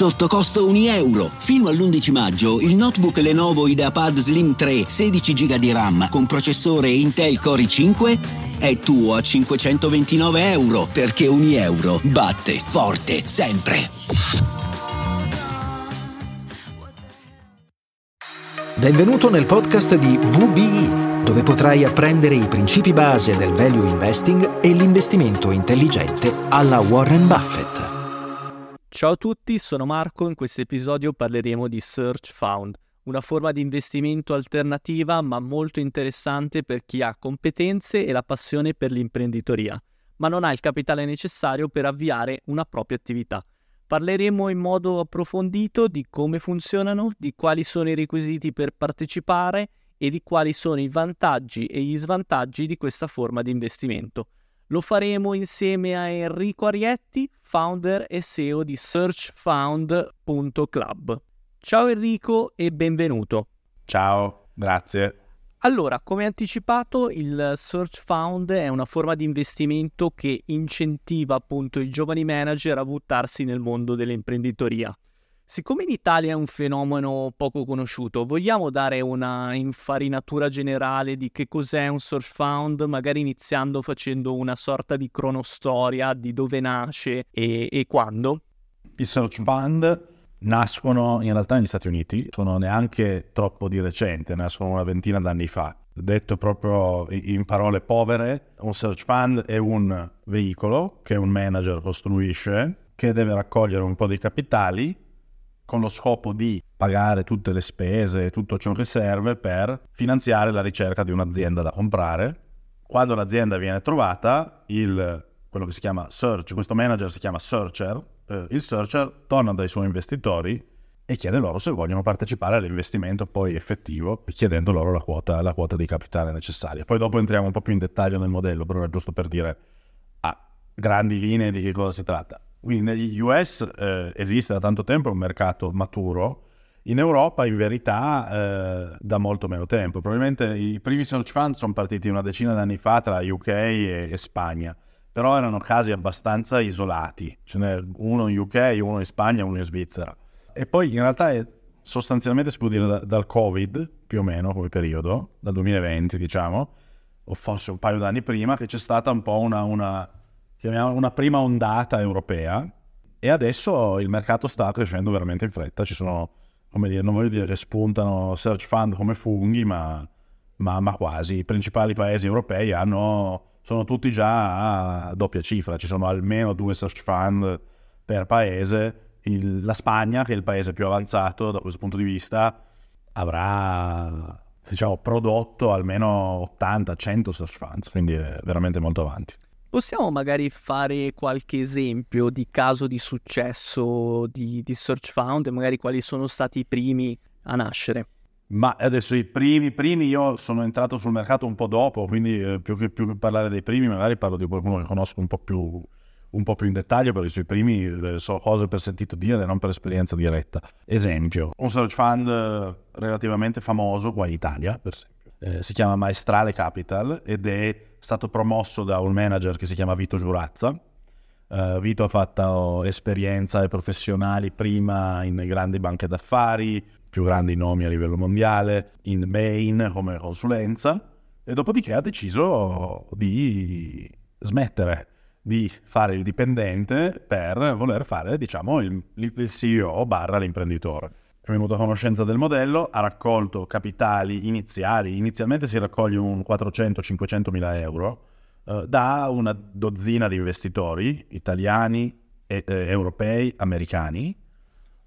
sotto costo 1 euro. Fino all'11 maggio il notebook Lenovo IdeaPad Slim 3 16 GB di RAM con processore Intel Core i5 è tuo a 529 euro perché 1 euro batte forte sempre. Benvenuto nel podcast di VBI dove potrai apprendere i principi base del value investing e l'investimento intelligente alla Warren Buffett. Ciao a tutti, sono Marco, in questo episodio parleremo di Search Found, una forma di investimento alternativa ma molto interessante per chi ha competenze e la passione per l'imprenditoria, ma non ha il capitale necessario per avviare una propria attività. Parleremo in modo approfondito di come funzionano, di quali sono i requisiti per partecipare e di quali sono i vantaggi e gli svantaggi di questa forma di investimento. Lo faremo insieme a Enrico Arietti, founder e CEO di searchfound.club. Ciao Enrico e benvenuto. Ciao, grazie. Allora, come anticipato, il Search Found è una forma di investimento che incentiva appunto i giovani manager a buttarsi nel mondo dell'imprenditoria. Siccome in Italia è un fenomeno poco conosciuto, vogliamo dare una infarinatura generale di che cos'è un search found, magari iniziando facendo una sorta di cronostoria di dove nasce e, e quando? I search fund nascono in realtà negli Stati Uniti, sono neanche troppo di recente, nascono una ventina d'anni fa. Detto proprio in parole povere, un search fund è un veicolo che un manager costruisce che deve raccogliere un po' di capitali con lo scopo di pagare tutte le spese e tutto ciò che serve per finanziare la ricerca di un'azienda da comprare. Quando l'azienda viene trovata, il, quello che si chiama search, questo manager si chiama searcher, eh, il searcher torna dai suoi investitori e chiede loro se vogliono partecipare all'investimento poi effettivo, chiedendo loro la quota, la quota di capitale necessaria. Poi dopo entriamo un po' più in dettaglio nel modello, però era giusto per dire a grandi linee di che cosa si tratta. Quindi negli US eh, esiste da tanto tempo un mercato maturo, in Europa in verità eh, da molto meno tempo. Probabilmente i primi search fund sono partiti una decina d'anni fa tra UK e, e Spagna, però erano casi abbastanza isolati, ce n'è uno in UK, uno in Spagna, uno in Svizzera. E poi in realtà è sostanzialmente si può dire da, dal Covid, più o meno come periodo, dal 2020 diciamo, o forse un paio d'anni prima, che c'è stata un po' una, una chiamiamola una prima ondata europea e adesso il mercato sta crescendo veramente in fretta, ci sono, come dire, non voglio dire che spuntano search fund come funghi, ma, ma, ma quasi. I principali paesi europei hanno, sono tutti già a doppia cifra, ci sono almeno due search fund per paese. Il, la Spagna, che è il paese più avanzato da questo punto di vista, avrà diciamo, prodotto almeno 80-100 search funds, quindi è veramente molto avanti. Possiamo magari fare qualche esempio di caso di successo di, di Search Found e magari quali sono stati i primi a nascere? Ma adesso i primi, primi io sono entrato sul mercato un po' dopo, quindi eh, più, che, più, parlare dei primi magari parlo di qualcuno che conosco un po' più, un po più in dettaglio, perché sui primi eh, so cose per sentito dire, non per esperienza diretta. Esempio, un search fund eh, relativamente famoso qua in Italia, per esempio si chiama Maestrale Capital ed è stato promosso da un manager che si chiama Vito Giurazza. Uh, Vito ha fatto esperienze professionali prima in grandi banche d'affari, più grandi nomi a livello mondiale, in Bain come consulenza e dopodiché ha deciso di smettere di fare il dipendente per voler fare, diciamo, il, il CEO barra l'imprenditore è venuto a conoscenza del modello, ha raccolto capitali iniziali, inizialmente si raccoglie un 400-500 mila euro eh, da una dozzina di investitori italiani, e, eh, europei, americani.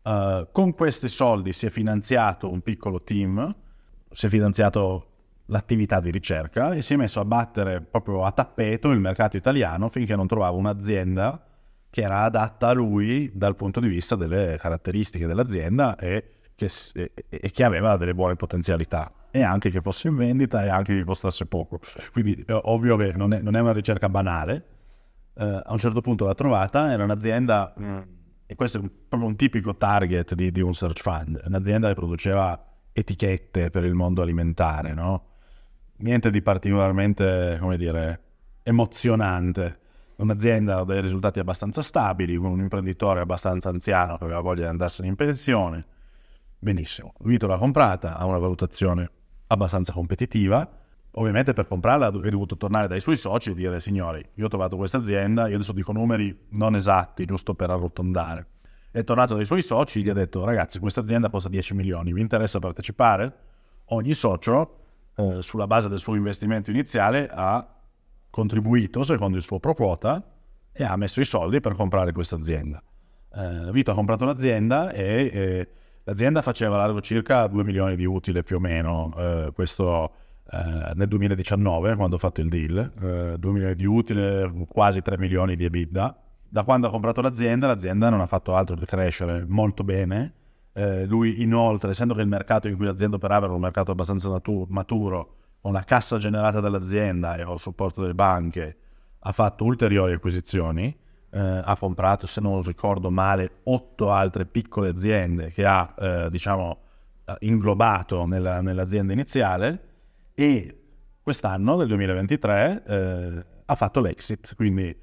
Uh, con questi soldi si è finanziato un piccolo team, si è finanziato l'attività di ricerca e si è messo a battere proprio a tappeto il mercato italiano finché non trovava un'azienda che era adatta a lui dal punto di vista delle caratteristiche dell'azienda e che, e, e che aveva delle buone potenzialità e anche che fosse in vendita e anche che costasse poco. Quindi è ovvio che non è, non è una ricerca banale. Uh, a un certo punto l'ha trovata, era un'azienda, mm. e questo è un, proprio un tipico target di, di, un search fund, un'azienda che produceva etichette per il mondo alimentare, no? Niente di particolarmente, come dire, emozionante un'azienda ha dei risultati abbastanza stabili, con un imprenditore abbastanza anziano che aveva voglia di andarsene in pensione. Benissimo, Vito l'ha comprata, ha una valutazione abbastanza competitiva. Ovviamente per comprarla è dovuto tornare dai suoi soci e dire signori, io ho trovato questa azienda, io adesso dico numeri non esatti, giusto per arrotondare. È tornato dai suoi soci e gli ha detto ragazzi questa azienda costa 10 milioni, vi interessa partecipare? Ogni socio eh, sulla base del suo investimento iniziale ha contribuito secondo il suo pro quota e ha messo i soldi per comprare questa azienda. Eh, Vito ha comprato l'azienda e eh, l'azienda faceva largo circa 2 milioni di utile più o meno, eh, questo eh, nel 2019 quando ho fatto il deal, 2 eh, milioni di utile, quasi 3 milioni di EBITDA. Da quando ha comprato l'azienda, l'azienda non ha fatto altro che crescere molto bene. Eh, lui inoltre, essendo che il mercato in cui l'azienda operava era un mercato abbastanza maturo, con la cassa generata dall'azienda e con il supporto delle banche, ha fatto ulteriori acquisizioni, eh, ha comprato, se non ricordo male, otto altre piccole aziende che ha, eh, diciamo, eh, inglobato nella, nell'azienda iniziale e quest'anno, nel 2023, eh, ha fatto l'exit, quindi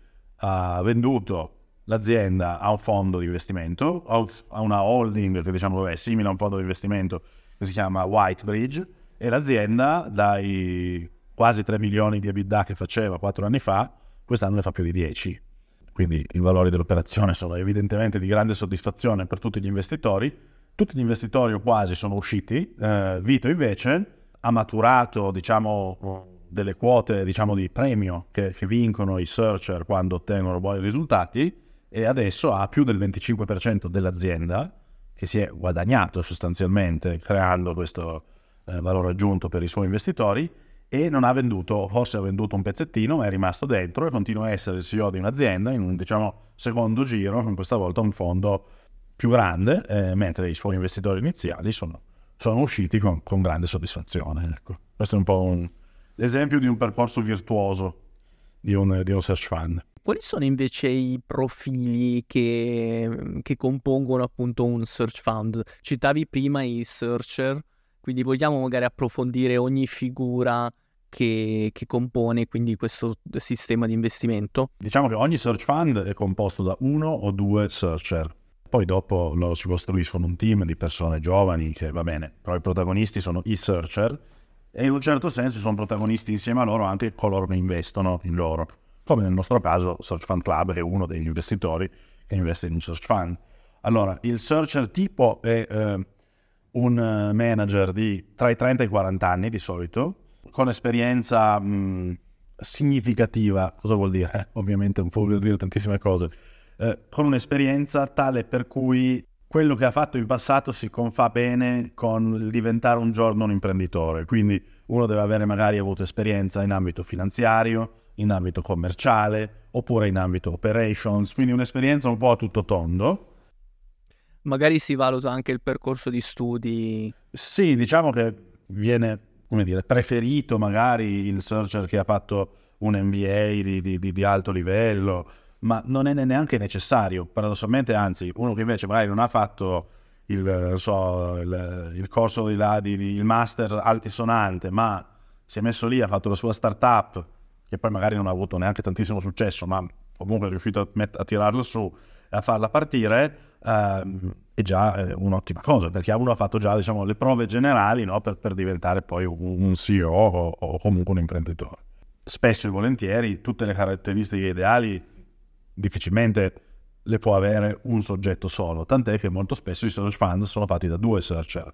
ha venduto l'azienda a un fondo di investimento, a una holding che diciamo è simile a un fondo di investimento che si chiama Whitebridge, e l'azienda dai quasi 3 milioni di EBITDA che faceva 4 anni fa, quest'anno ne fa più di 10. Quindi i valori dell'operazione sono evidentemente di grande soddisfazione per tutti gli investitori. Tutti gli investitori o quasi sono usciti. Eh, Vito invece ha maturato diciamo, delle quote diciamo, di premio che, che vincono i searcher quando ottengono buoni risultati e adesso ha più del 25% dell'azienda che si è guadagnato sostanzialmente creando questo, eh, valore aggiunto per i suoi investitori e non ha venduto, forse ha venduto un pezzettino, ma è rimasto dentro e continua a essere il CEO di un'azienda in un diciamo, secondo giro, questa volta un fondo più grande, eh, mentre i suoi investitori iniziali sono, sono usciti con, con, grande soddisfazione. Ecco. Questo è un po' un, l'esempio di un percorso virtuoso di un, di un search fund. Quali sono invece i profili che, che compongono appunto un search fund? Citavi prima i searcher, quindi vogliamo magari approfondire ogni figura che, che, compone quindi questo sistema di investimento? Diciamo che ogni search fund è composto da uno o due searcher. Poi dopo loro si costruiscono un team di persone giovani che va bene, però i protagonisti sono i searcher e in un certo senso sono protagonisti insieme a loro anche coloro che investono in loro. Come nel nostro caso Search Fund Club che è uno degli investitori che investe in un search fund. Allora, il searcher tipo è eh, un eh, manager di tra i 30 e i 40 anni di solito, con esperienza mh, significativa, cosa vuol dire? ovviamente non può dire tantissime cose, eh, con un'esperienza tale per cui quello che ha fatto in passato si confà bene con il diventare un giorno un imprenditore, quindi uno deve avere magari avuto esperienza in ambito finanziario, in ambito commerciale oppure in ambito operations, quindi un'esperienza un po' a tutto tondo magari si valuta anche il percorso di studi. Sì, diciamo che viene, come dire, preferito magari il searcher che ha fatto un MBA di, di, di, di alto livello, ma non è neanche necessario, paradossalmente, anzi, uno che invece magari non ha fatto il, so, il, il corso di là, di, il master altisonante, ma si è messo lì, ha fatto la sua startup, che poi magari non ha avuto neanche tantissimo successo, ma comunque è riuscito a, met- a tirarlo su e a farla partire, ehm, è già eh, un'ottima cosa, perché uno ha fatto già diciamo, le prove generali no, per, per, diventare poi un, un CEO o, o, comunque un imprenditore. Spesso e volentieri tutte le caratteristiche ideali difficilmente le può avere un soggetto solo, tant'è che molto spesso i search fund sono fatti da due searcher,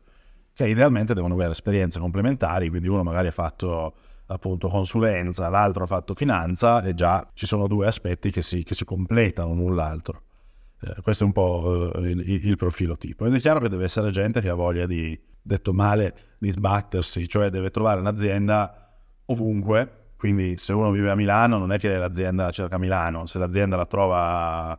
che idealmente devono avere esperienze complementari, quindi uno magari ha fatto appunto consulenza, l'altro ha fatto finanza e già ci sono due aspetti che si, che si completano l'un l'altro. Eh, questo è un po' eh, il, il, profilo tipo. Ed è chiaro che deve essere gente che ha voglia di, detto male, di sbattersi, cioè deve trovare un'azienda ovunque. Quindi se uno vive a Milano non è che l'azienda cerca Milano, se l'azienda la trova,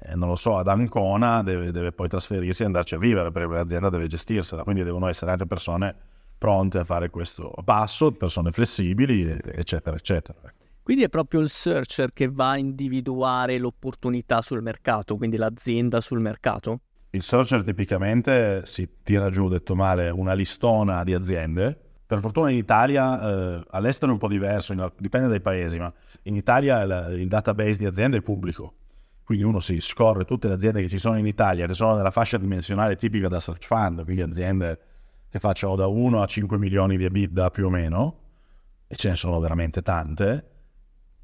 eh, non lo so, ad Ancona deve, deve, poi trasferirsi e andarci a vivere perché l'azienda deve gestirsela, quindi devono essere anche persone pronte a fare questo passo, persone flessibili, eccetera, eccetera. Quindi è proprio il searcher che va a individuare l'opportunità sul mercato, quindi l'azienda sul mercato? Il searcher tipicamente si tira giù, detto male, una listona di aziende Per fortuna in Italia, eh, all'estero è un po' diverso, in, dipende dai paesi, ma in Italia il, il database di aziende è pubblico. Quindi uno si scorre tutte le aziende che ci sono in Italia, che sono nella fascia dimensionale tipica da search fund, quindi aziende che facciano da 1 a 5 milioni di EBITDA più o meno, e ce ne sono veramente tante,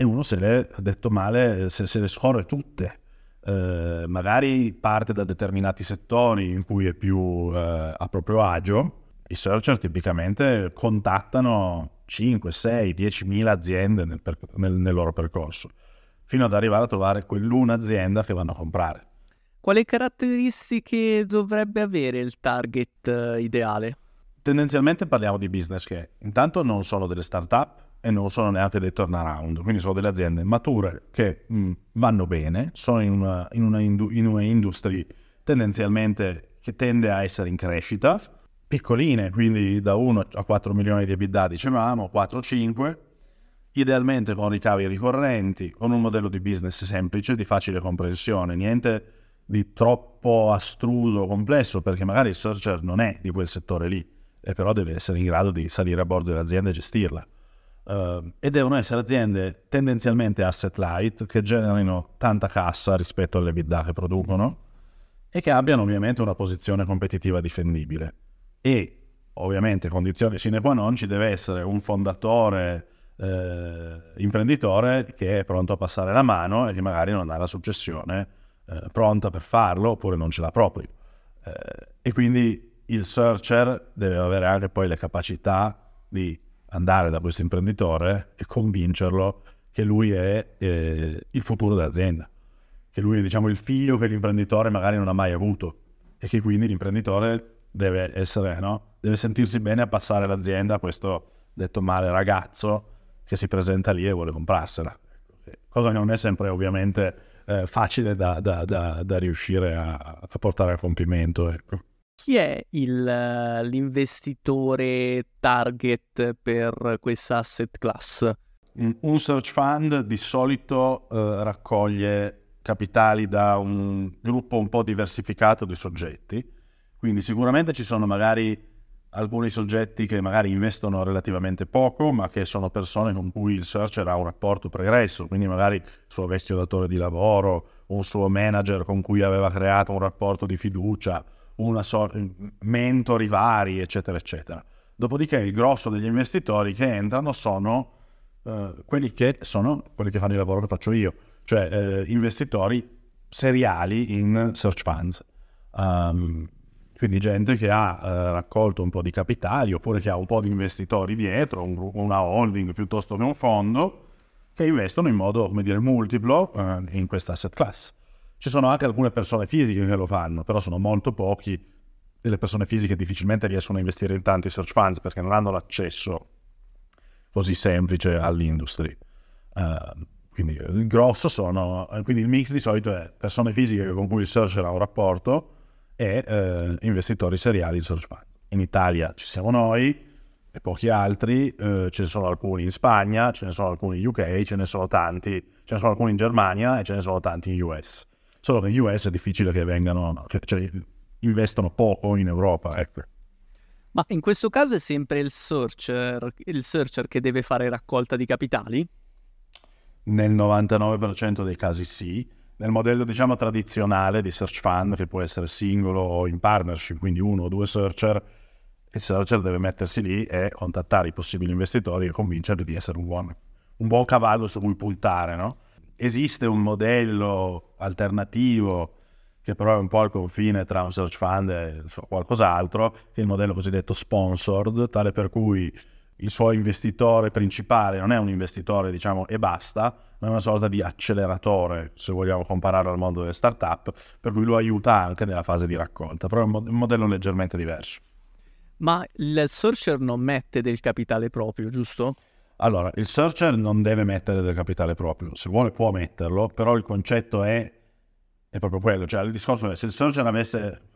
e uno se le, detto male, se, se le scorre tutte. Eh, magari parte da determinati settori in cui è più eh, a proprio agio, i searcher tipicamente contattano 5, 6, 10 mila aziende nel, per, nel, nel loro percorso, fino ad arrivare a trovare quell'una azienda che vanno a comprare. Quali caratteristiche dovrebbe avere il target uh, ideale? Tendenzialmente parliamo di business che intanto non sono delle start-up e non sono neanche dei turnaround, quindi sono delle aziende mature che mh, mm, vanno bene, sono in una, in una, indu- in una industry tendenzialmente che tende a essere in crescita, piccoline, quindi da 1 a 4 milioni di EBITDA dicevamo, 4-5, idealmente con ricavi ricorrenti, con un modello di business semplice, di facile comprensione, niente di troppo astruso, complesso, perché magari il searcher non è di quel settore lì, e però deve essere in grado di salire a bordo dell'azienda e gestirla. Uh, e devono essere aziende tendenzialmente asset light, che generino tanta cassa rispetto alle EBITDA che producono e che abbiano ovviamente una posizione competitiva difendibile e ovviamente condizioni sine qua non ci deve essere un fondatore eh, imprenditore che è pronto a passare la mano e che magari non ha la successione eh, pronta per farlo oppure non ce l'ha proprio. Eh, e quindi il searcher deve avere anche poi le capacità di andare da questo imprenditore e convincerlo che lui è eh, il futuro dell'azienda, che lui è diciamo il figlio che l'imprenditore magari non ha mai avuto e che quindi l'imprenditore deve essere, no? Deve sentirsi bene a passare l'azienda a questo, detto male, ragazzo che si presenta lì e vuole comprarsela. Cosa che non è sempre ovviamente eh, facile da, da, da, da riuscire a, a, portare a compimento. Ecco. Chi è il, l'investitore target per questa asset class? Un search fund di solito eh, raccoglie capitali da un gruppo un po' diversificato di soggetti quindi sicuramente ci sono magari alcuni soggetti che magari investono relativamente poco, ma che sono persone con cui il searcher ha un rapporto pregresso, quindi magari il suo vecchio datore di lavoro, un suo manager con cui aveva creato un rapporto di fiducia, una sorta mentori vari, eccetera, eccetera. Dopodiché il grosso degli investitori che entrano sono eh, quelli che sono quelli che fanno il lavoro che faccio io, cioè eh, investitori seriali in search funds. Um, quindi gente che ha eh, raccolto un po' di capitali oppure che ha un po' di investitori dietro, un, una holding piuttosto che un fondo, che investono in modo, come dire, multiplo eh, in questa asset class. Ci sono anche alcune persone fisiche che lo fanno, però sono molto pochi delle persone fisiche difficilmente riescono a investire in tanti search funds perché non hanno l'accesso così semplice all'industria. Uh, quindi il grosso sono, quindi il mix di solito è persone fisiche con cui il searcher ha un rapporto, e eh, investitori seriali in search fund. In Italia ci siamo noi e pochi altri, eh, ce ne sono alcuni in Spagna, ce ne sono alcuni in UK, ce ne sono tanti, ce ne sono alcuni in Germania e ce ne sono tanti in US. Solo che in US è difficile che vengano, cioè investono poco in Europa, ecco. Ma in questo caso è sempre il searcher, il searcher che deve fare raccolta di capitali? Nel 99% dei casi sì nel modello diciamo tradizionale di search fund che può essere singolo o in partnership, quindi uno o due searcher, il searcher deve mettersi lì e contattare i possibili investitori e convincerli di essere un buon, un buon cavallo su cui puntare. No? Esiste un modello alternativo che però è un po' al confine tra un search fund e qualcos'altro, che è il modello cosiddetto sponsored, tale per cui il suo investitore principale non è un investitore, diciamo, e basta, ma è una sorta di acceleratore, se vogliamo compararlo al mondo delle start-up, per cui lo aiuta anche nella fase di raccolta, però è un, modello leggermente diverso. Ma il searcher non mette del capitale proprio, giusto? Allora, il searcher non deve mettere del capitale proprio, se vuole può metterlo, però il concetto è, è proprio quello, cioè il discorso è se il searcher avesse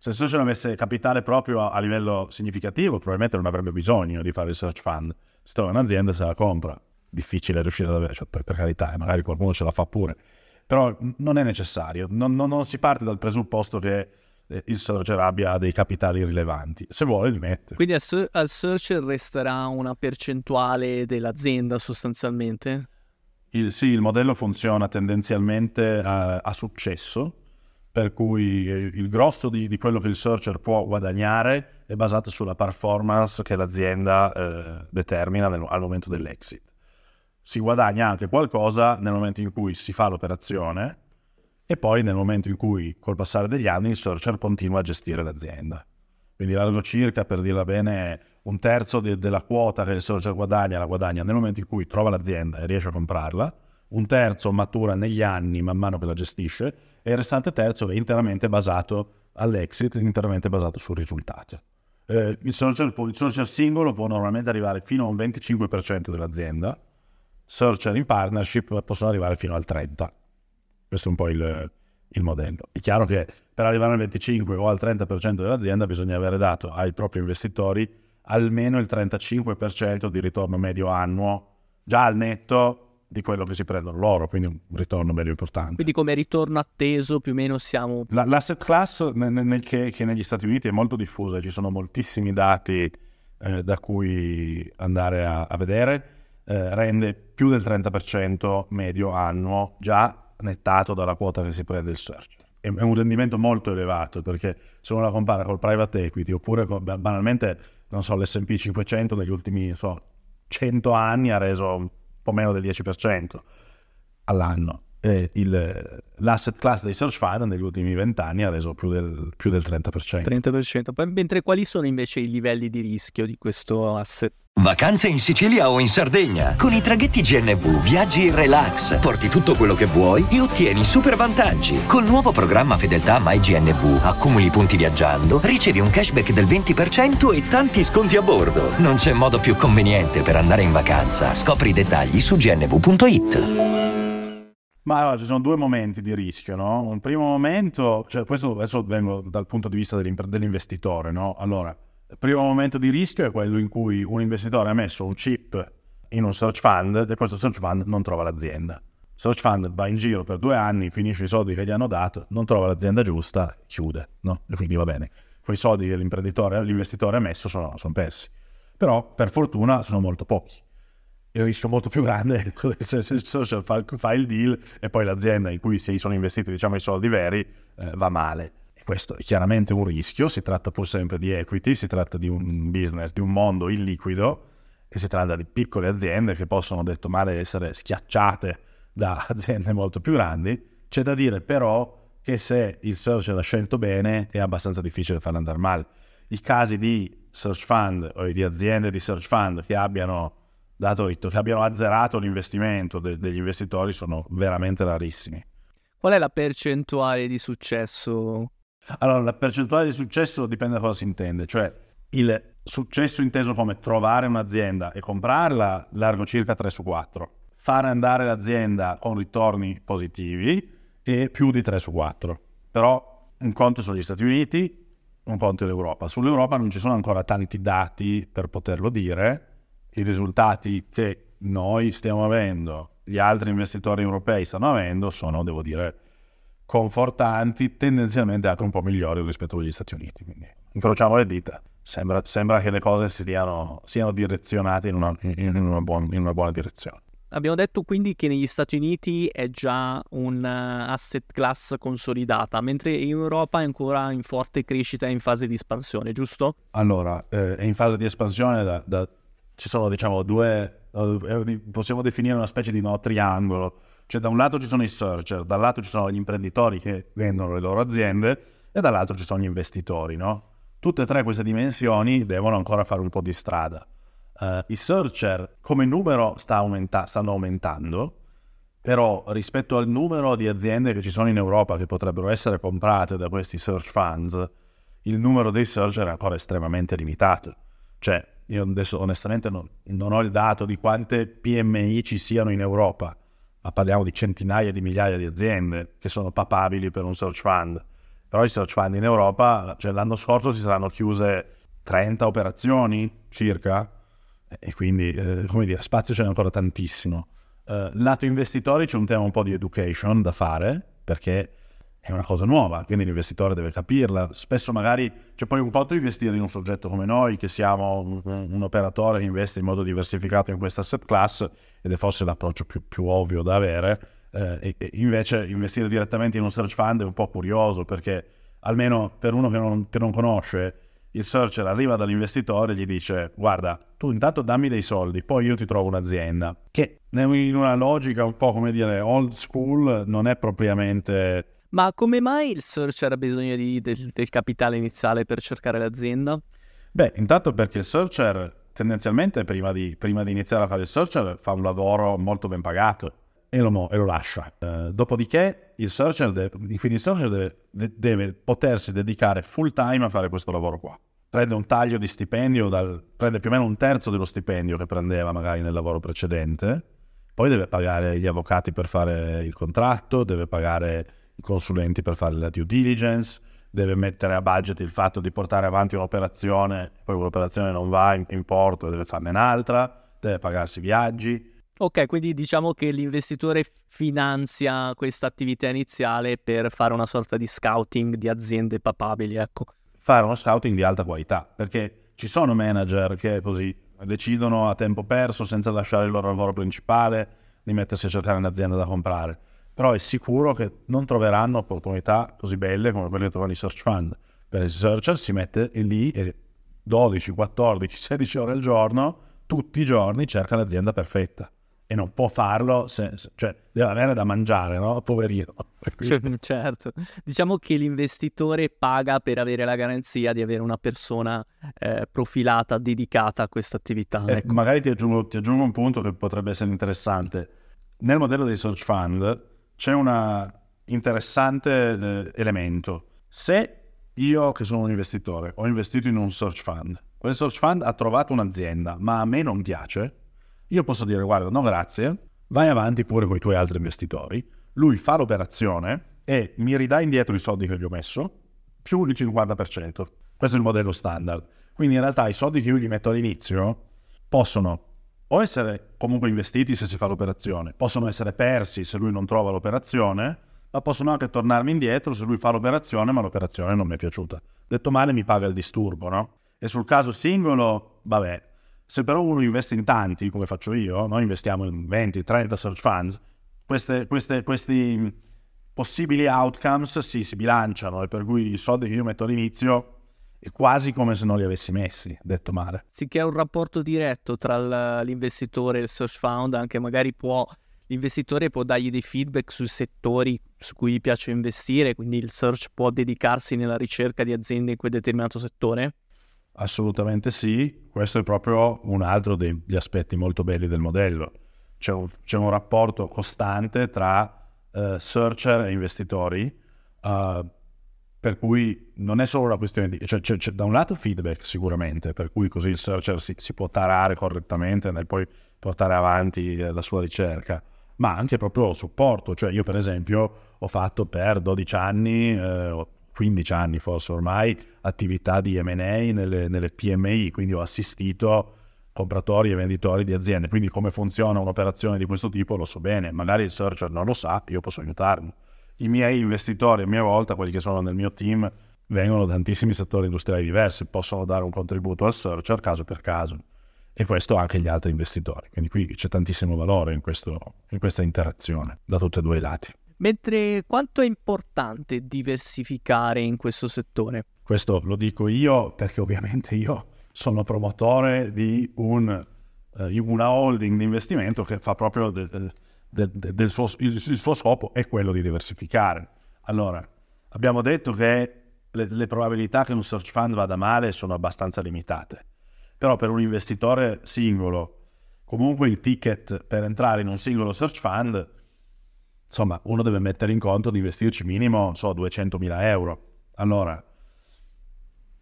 se il social avesse capitale proprio a, a, livello significativo, probabilmente non avrebbe bisogno di fare il search fund. Se trova un'azienda se la compra. Difficile riuscire ad avere, cioè, per, per, carità, eh, magari qualcuno ce la fa pure. Però non è necessario, non, non, non si parte dal presupposto che il searcher abbia dei capitali rilevanti. Se vuole li mette. Quindi al, al searcher resterà una percentuale dell'azienda sostanzialmente? Il, sì, il modello funziona tendenzialmente a, a successo, per cui il grosso di, di, quello che il searcher può guadagnare è basato sulla performance che l'azienda eh, determina nel, al momento dell'exit. Si guadagna anche qualcosa nel momento in cui si fa l'operazione e poi nel momento in cui col passare degli anni il searcher continua a gestire l'azienda. Quindi largo circa, per dirla bene, un terzo de- della quota che il searcher guadagna la guadagna nel momento in cui trova l'azienda e riesce a comprarla, un terzo matura negli anni man mano che la gestisce e il restante terzo è interamente basato all'exit, interamente basato sul risultato. Eh, il, searcher, il searcher singolo può normalmente arrivare fino a un 25% dell'azienda, searcher in partnership possono arrivare fino al 30%. Questo è un po' il, il modello. È chiaro che per arrivare al 25 o al 30% dell'azienda bisogna avere dato ai propri investitori almeno il 35% di ritorno medio annuo, già al netto di quello che si prendono loro, quindi un ritorno medio importante. Quindi come ritorno atteso più o meno siamo... La, l'asset class nel, nel che, che, negli Stati Uniti è molto diffusa, ci sono moltissimi dati eh, da cui andare a, a vedere, eh, rende più del 30% medio annuo già nettato dalla quota che si prende il search. È un rendimento molto elevato perché se uno la compara col private equity oppure con, banalmente, non so, l'S&P 500 negli ultimi so, 100 anni ha reso un po' meno del 10% all'anno. Eh, il, l'asset class dei search fund negli ultimi 20 anni ha reso più del, più del 30%. 30%. Mentre quali sono invece i livelli di rischio di questo asset? Vacanze in Sicilia o in Sardegna. Con i traghetti GNV viaggi in relax, porti tutto quello che vuoi e ottieni super vantaggi. Col nuovo programma Fedeltà MyGNV accumuli punti viaggiando, ricevi un cashback del 20% e tanti sconti a bordo. Non c'è modo più conveniente per andare in vacanza. Scopri i dettagli su gnv.it. Ma allora ci sono due momenti di rischio, no? Un primo momento, cioè questo adesso vengo dal punto di vista dell'investitore, no? Allora, il primo momento di rischio è quello in cui un investitore ha messo un chip in un search fund e questo search fund non trova l'azienda. Il search fund va in giro per due anni, finisce i soldi che gli hanno dato, non trova l'azienda giusta, chiude, no? E quindi va bene. Quei soldi che l'imprenditore, l'investitore ha messo sono, sono persi. Però per fortuna sono molto pochi. Il rischio molto più grande è se il social fa, fa, il deal e poi l'azienda in cui si sono investiti diciamo, i soldi veri eh, va male questo è chiaramente un rischio, si tratta pur sempre di equity, si tratta di un business, di un mondo illiquido e si tratta di piccole aziende che possono, detto male, essere schiacciate da aziende molto più grandi. C'è da dire però che se il search l'ha scelto bene è abbastanza difficile farlo andare male. I casi di search fund o di aziende di search fund che abbiano, dato, che abbiano azzerato l'investimento de- degli investitori sono veramente rarissimi. Qual è la percentuale di successo allora, la percentuale di successo dipende da cosa si intende, cioè il successo inteso come trovare un'azienda e comprarla, largo circa 3 su 4. Fare andare l'azienda con ritorni positivi e più di 3 su 4. Però un conto sono gli Stati Uniti, un conto è l'Europa. Sull'Europa non ci sono ancora tanti dati per poterlo dire. I risultati che noi stiamo avendo, gli altri investitori europei stanno avendo, sono, devo dire, confortanti, tendenzialmente anche un po' migliori rispetto agli Stati Uniti. Quindi incrociamo le dita. Sembra, sembra che le cose stiano, siano direzionate in una, in, una buon, in una, buona direzione. Abbiamo detto quindi che negli Stati Uniti è già un uh, asset class consolidata, mentre in Europa è ancora in forte crescita e in fase di espansione, giusto? Allora, eh, è in fase di espansione da, da, ci sono diciamo due, eh, possiamo definire una specie di no triangolo cioè da un lato ci sono i searcher, dal lato ci sono gli imprenditori che vendono le loro aziende e dall'altro ci sono gli investitori, no? Tutte e tre queste dimensioni devono ancora fare un po' di strada. Uh, I searcher come numero sta aumenta- stanno aumentando, però rispetto al numero di aziende che ci sono in Europa che potrebbero essere comprate da questi search funds, il numero dei searcher è ancora estremamente limitato. Cioè, io adesso onestamente non, non ho il dato di quante PMI ci siano in Europa, ma parliamo di centinaia di migliaia di aziende che sono papabili per un search fund. Però i search fund in Europa, cioè l'anno scorso si saranno chiuse 30 operazioni circa, e quindi, eh, come dire, spazio c'è ancora tantissimo. Uh, lato investitori c'è un tema un po' di education da fare, perché è una cosa nuova, quindi l'investitore deve capirla. Spesso magari c'è poi un conto investire in un soggetto come noi, che siamo un, un, operatore che investe in modo diversificato in questa asset class, ed è forse l'approccio più, più ovvio da avere. Eh, invece investire direttamente in un search fund è un po' curioso, perché almeno per uno che non, che non conosce, il searcher arriva dall'investitore e gli dice guarda, tu intanto dammi dei soldi, poi io ti trovo un'azienda, che in una logica un po' come dire old school non è propriamente ma come mai il searcher ha bisogno di, del, del, capitale iniziale per cercare l'azienda? Beh, intanto perché il searcher tendenzialmente prima di, prima di iniziare a fare il searcher fa un lavoro molto ben pagato e lo, e lo lascia. Uh, dopodiché il searcher, deve, quindi il searcher deve, deve, potersi dedicare full time a fare questo lavoro qua. Prende un taglio di stipendio, dal, prende più o meno un terzo dello stipendio che prendeva magari nel lavoro precedente, poi deve pagare gli avvocati per fare il contratto, deve pagare i consulenti per fare la due diligence, deve mettere a budget il fatto di portare avanti un'operazione, poi quell'operazione non va in, in porto e deve farne un'altra, deve pagarsi viaggi. Ok, quindi diciamo che l'investitore finanzia questa attività iniziale per fare una sorta di scouting di aziende papabili, ecco. Fare uno scouting di alta qualità, perché ci sono manager che così decidono a tempo perso, senza lasciare il loro lavoro principale, di mettersi a cercare un'azienda da comprare però è sicuro che non troveranno opportunità così belle come quelle che trovano i search fund. Per il searcher si mette lì e 12, 14, 16 ore al giorno, tutti i giorni cerca l'azienda perfetta e non può farlo, se, se, cioè deve avere da mangiare, no? Poverino. certo, diciamo che l'investitore paga per avere la garanzia di avere una persona eh, profilata, dedicata a questa attività. Eh, ecco. Magari ti aggiungo, ti aggiungo un punto che potrebbe essere interessante. Nel modello dei search fund c'è un interessante eh, elemento. Se io che sono un investitore ho investito in un search fund, quel search fund ha trovato un'azienda, ma a me non piace, io posso dire guarda, no grazie, vai avanti pure con i tuoi altri investitori, lui fa l'operazione e mi ridà indietro i soldi che gli ho messo, più il 50%. Questo è il modello standard. Quindi in realtà i soldi che io gli metto all'inizio possono o essere comunque investiti se si fa l'operazione, possono essere persi se lui non trova l'operazione, ma possono anche tornarmi indietro se lui fa l'operazione ma l'operazione non mi è piaciuta. Detto male mi paga il disturbo, no? E sul caso singolo, vabbè, se però uno investe in tanti, come faccio io, noi investiamo in 20, 30 search funds, queste, queste, questi possibili outcomes sì, si bilanciano e per cui i soldi che io metto all'inizio è quasi come se non li avessi messi, detto male. Sì che è un rapporto diretto tra l'investitore e il search fund, anche magari può, l'investitore può dargli dei feedback sui settori su cui gli piace investire, quindi il search può dedicarsi nella ricerca di aziende in quel determinato settore? Assolutamente sì, questo è proprio un altro degli aspetti molto belli del modello. C'è un, c'è un rapporto costante tra uh, searcher e investitori. Uh, per cui non è solo una questione di... Cioè, c'è, c'è, da un lato feedback sicuramente, per cui così il searcher si, si può tarare correttamente nel poi portare avanti eh, la sua ricerca, ma anche proprio supporto. Cioè io per esempio ho fatto per 12 anni, eh, 15 anni forse ormai, attività di M&A nelle, nelle PMI, quindi ho assistito compratori e venditori di aziende, quindi come funziona un'operazione di questo tipo lo so bene, magari il searcher non lo sa, io posso aiutarlo i miei investitori a mia volta, quelli che sono nel mio team, vengono da tantissimi settori industriali diversi, possono dare un contributo al searcher caso per caso e questo anche gli altri investitori. Quindi qui c'è tantissimo valore in, questo, in questa interazione da tutti e due i lati. Mentre quanto è importante diversificare in questo settore? Questo lo dico io perché ovviamente io sono promotore di un, eh, una holding di investimento che fa proprio del, del, del suo, il, il, suo scopo è quello di diversificare. Allora, abbiamo detto che le, le probabilità che un search fund vada male sono abbastanza limitate, però per un investitore singolo, comunque il ticket per entrare in un singolo search fund, insomma, uno deve mettere in conto di investirci minimo, so, 200.000 euro. Allora,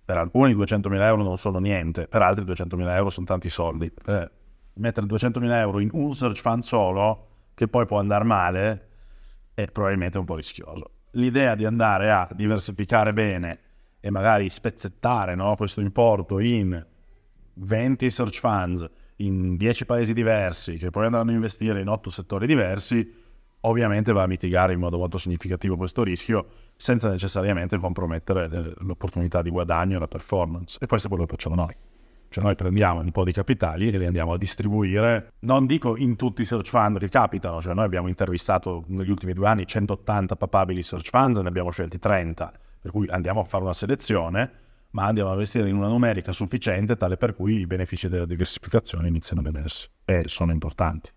per alcuni 200.000 euro non sono niente, per altri 200.000 euro sono tanti soldi. Eh, mettere 200.000 euro in un search fund solo che poi può andare male, è probabilmente un po' rischioso. L'idea di andare a diversificare bene e magari spezzettare no, questo importo in 20 search funds in 10 paesi diversi che poi andranno a investire in 8 settori diversi ovviamente va a mitigare in modo molto significativo questo rischio senza necessariamente compromettere eh, l'opportunità di guadagno e la performance. E questo è quello che facciamo noi. Cioè noi prendiamo un po' di capitali e li andiamo a distribuire, non dico in tutti i search fund che capitano, cioè noi abbiamo intervistato negli ultimi due anni 180 papabili search funds ne abbiamo scelti 30, per cui andiamo a fare una selezione, ma andiamo a investire in una numerica sufficiente tale per cui i benefici della diversificazione iniziano a vedersi. E sono importanti.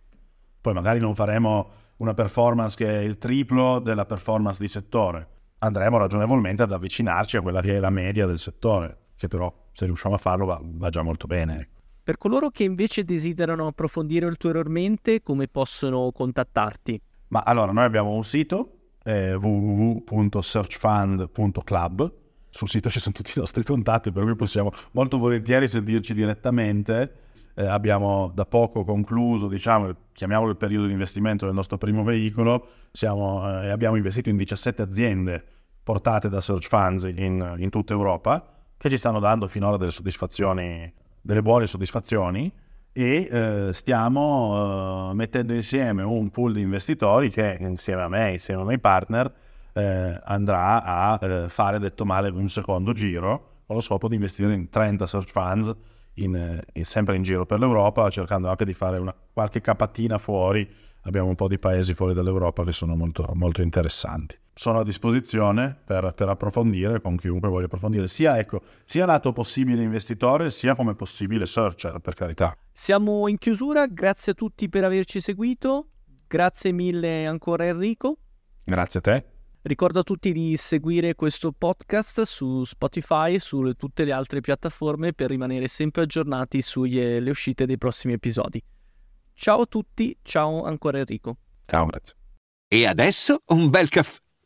Poi magari non faremo una performance che è il triplo della performance di settore, andremo ragionevolmente ad avvicinarci a quella che è la media del settore, che però se riusciamo a farlo va, va già molto bene. Ecco. Per coloro che invece desiderano approfondire ulteriormente, come possono contattarti? Ma allora, noi abbiamo un sito eh, www.searchfund.club. Sul sito ci sono tutti i nostri contatti, per cui possiamo molto volentieri sentirci direttamente. Eh, abbiamo da poco concluso, diciamo, chiamiamolo il periodo di investimento del nostro primo veicolo. Siamo, eh, abbiamo investito in 17 aziende portate da search funds in, in tutta Europa che ci stanno dando finora delle soddisfazioni, delle buone soddisfazioni e eh, stiamo eh, mettendo insieme un pool di investitori che insieme a me, insieme ai miei partner, eh, andrà a eh, fare, detto male, un secondo giro con lo scopo di investire in 30 search funds in, eh, in, sempre in giro per l'Europa, cercando anche di fare una, qualche capatina fuori. Abbiamo un po' di paesi fuori dall'Europa che sono molto, molto interessanti sono a disposizione per, per, approfondire con chiunque voglia approfondire, sia, ecco, sia lato possibile investitore, sia come possibile searcher, per carità. Siamo in chiusura, grazie a tutti per averci seguito, grazie mille ancora Enrico. Grazie a te. Ricordo a tutti di seguire questo podcast su Spotify e su tutte le altre piattaforme per rimanere sempre aggiornati sulle uscite dei prossimi episodi. Ciao a tutti, ciao ancora Enrico. Ciao, grazie. E adesso un bel caffè